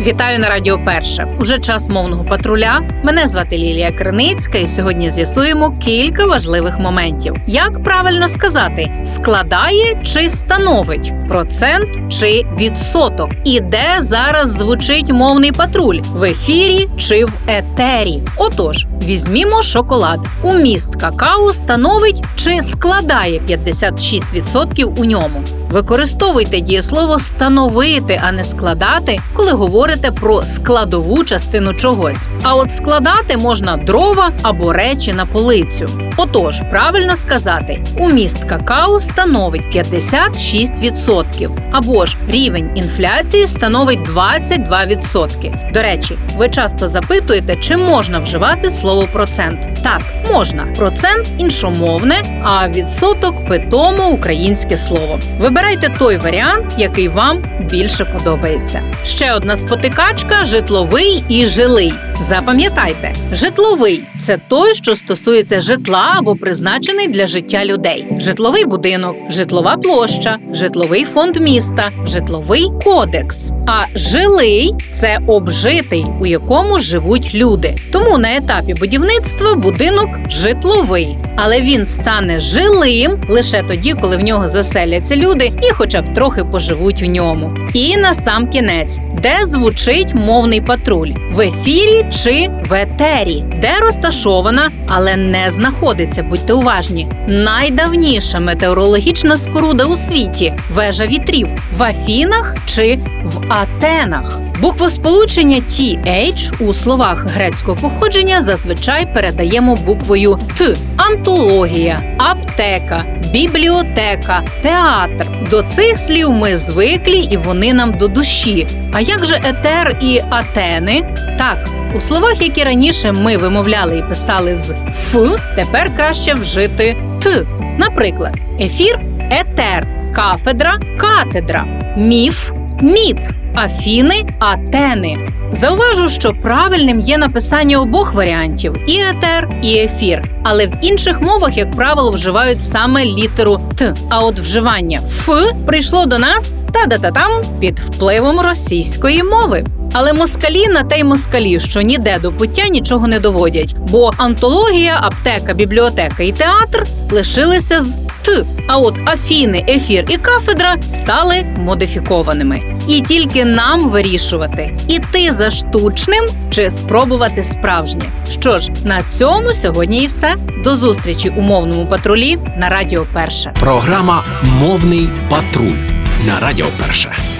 Вітаю на Радіо Перше. Уже час мовного патруля. Мене звати Лілія Криницька, і сьогодні з'ясуємо кілька важливих моментів. Як правильно сказати, складає чи становить процент чи відсоток? І де зараз звучить мовний патруль в ефірі чи в етері? Отож, візьмімо шоколад. Уміст какао становить чи складає 56% у ньому. Використовуйте дієслово становити, а не складати, коли говорите про складову частину чогось. А от складати можна дрова або речі на полицю. Отож, правильно сказати, уміст какао становить 56%, або ж рівень інфляції становить 22%. До речі, ви часто запитуєте, чи можна вживати слово процент. Так, можна. Процент іншомовне, а відсоток питомо українське слово. Вибирайте той варіант, який вам більше подобається. Ще одна спотикачка житловий і жилий. Запам'ятайте, житловий це той, що стосується житла або призначений для життя людей. Житловий будинок, житлова площа, житловий фонд міста, житловий кодекс. А жилий це обжитий, у якому живуть люди. Тому на етапі будівництва будинок житловий, але він стане жилим лише тоді, коли в нього заселяться люди і, хоча б трохи поживуть у ньому. І на сам кінець, де звучить мовний патруль в ефірі чи в етері, де розташована, але не знаходиться. Будьте уважні. Найдавніша метеорологічна споруда у світі вежа вітрів в Афінах чи в Атенах. Буквосполучення TH у словах грецького походження зазвичай передаємо буквою Т: антологія, аптека, бібліотека, театр. До цих слів ми звиклі і вони нам до душі. А як же етер і атени? Так, у словах, які раніше ми вимовляли і писали з Ф, тепер краще вжити Т. Наприклад, ефір етер, кафедра, катедра, міф, міт, афіни, атени. Зауважу, що правильним є написання обох варіантів і етер, і ефір. Але в інших мовах, як правило, вживають саме літеру Т. А от вживання Ф прийшло до нас та-да-та-там під впливом російської мови. Але москалі на те й москалі, що ніде до пуття нічого не доводять, бо антологія, аптека, бібліотека і театр лишилися з А от афіни, ефір і кафедра стали модифікованими. І тільки нам вирішувати, іти за штучним чи спробувати справжнє. Що ж, на цьому сьогодні і все. До зустрічі у мовному патрулі на Радіо Перше. Програма Мовний патруль на Радіо Перше.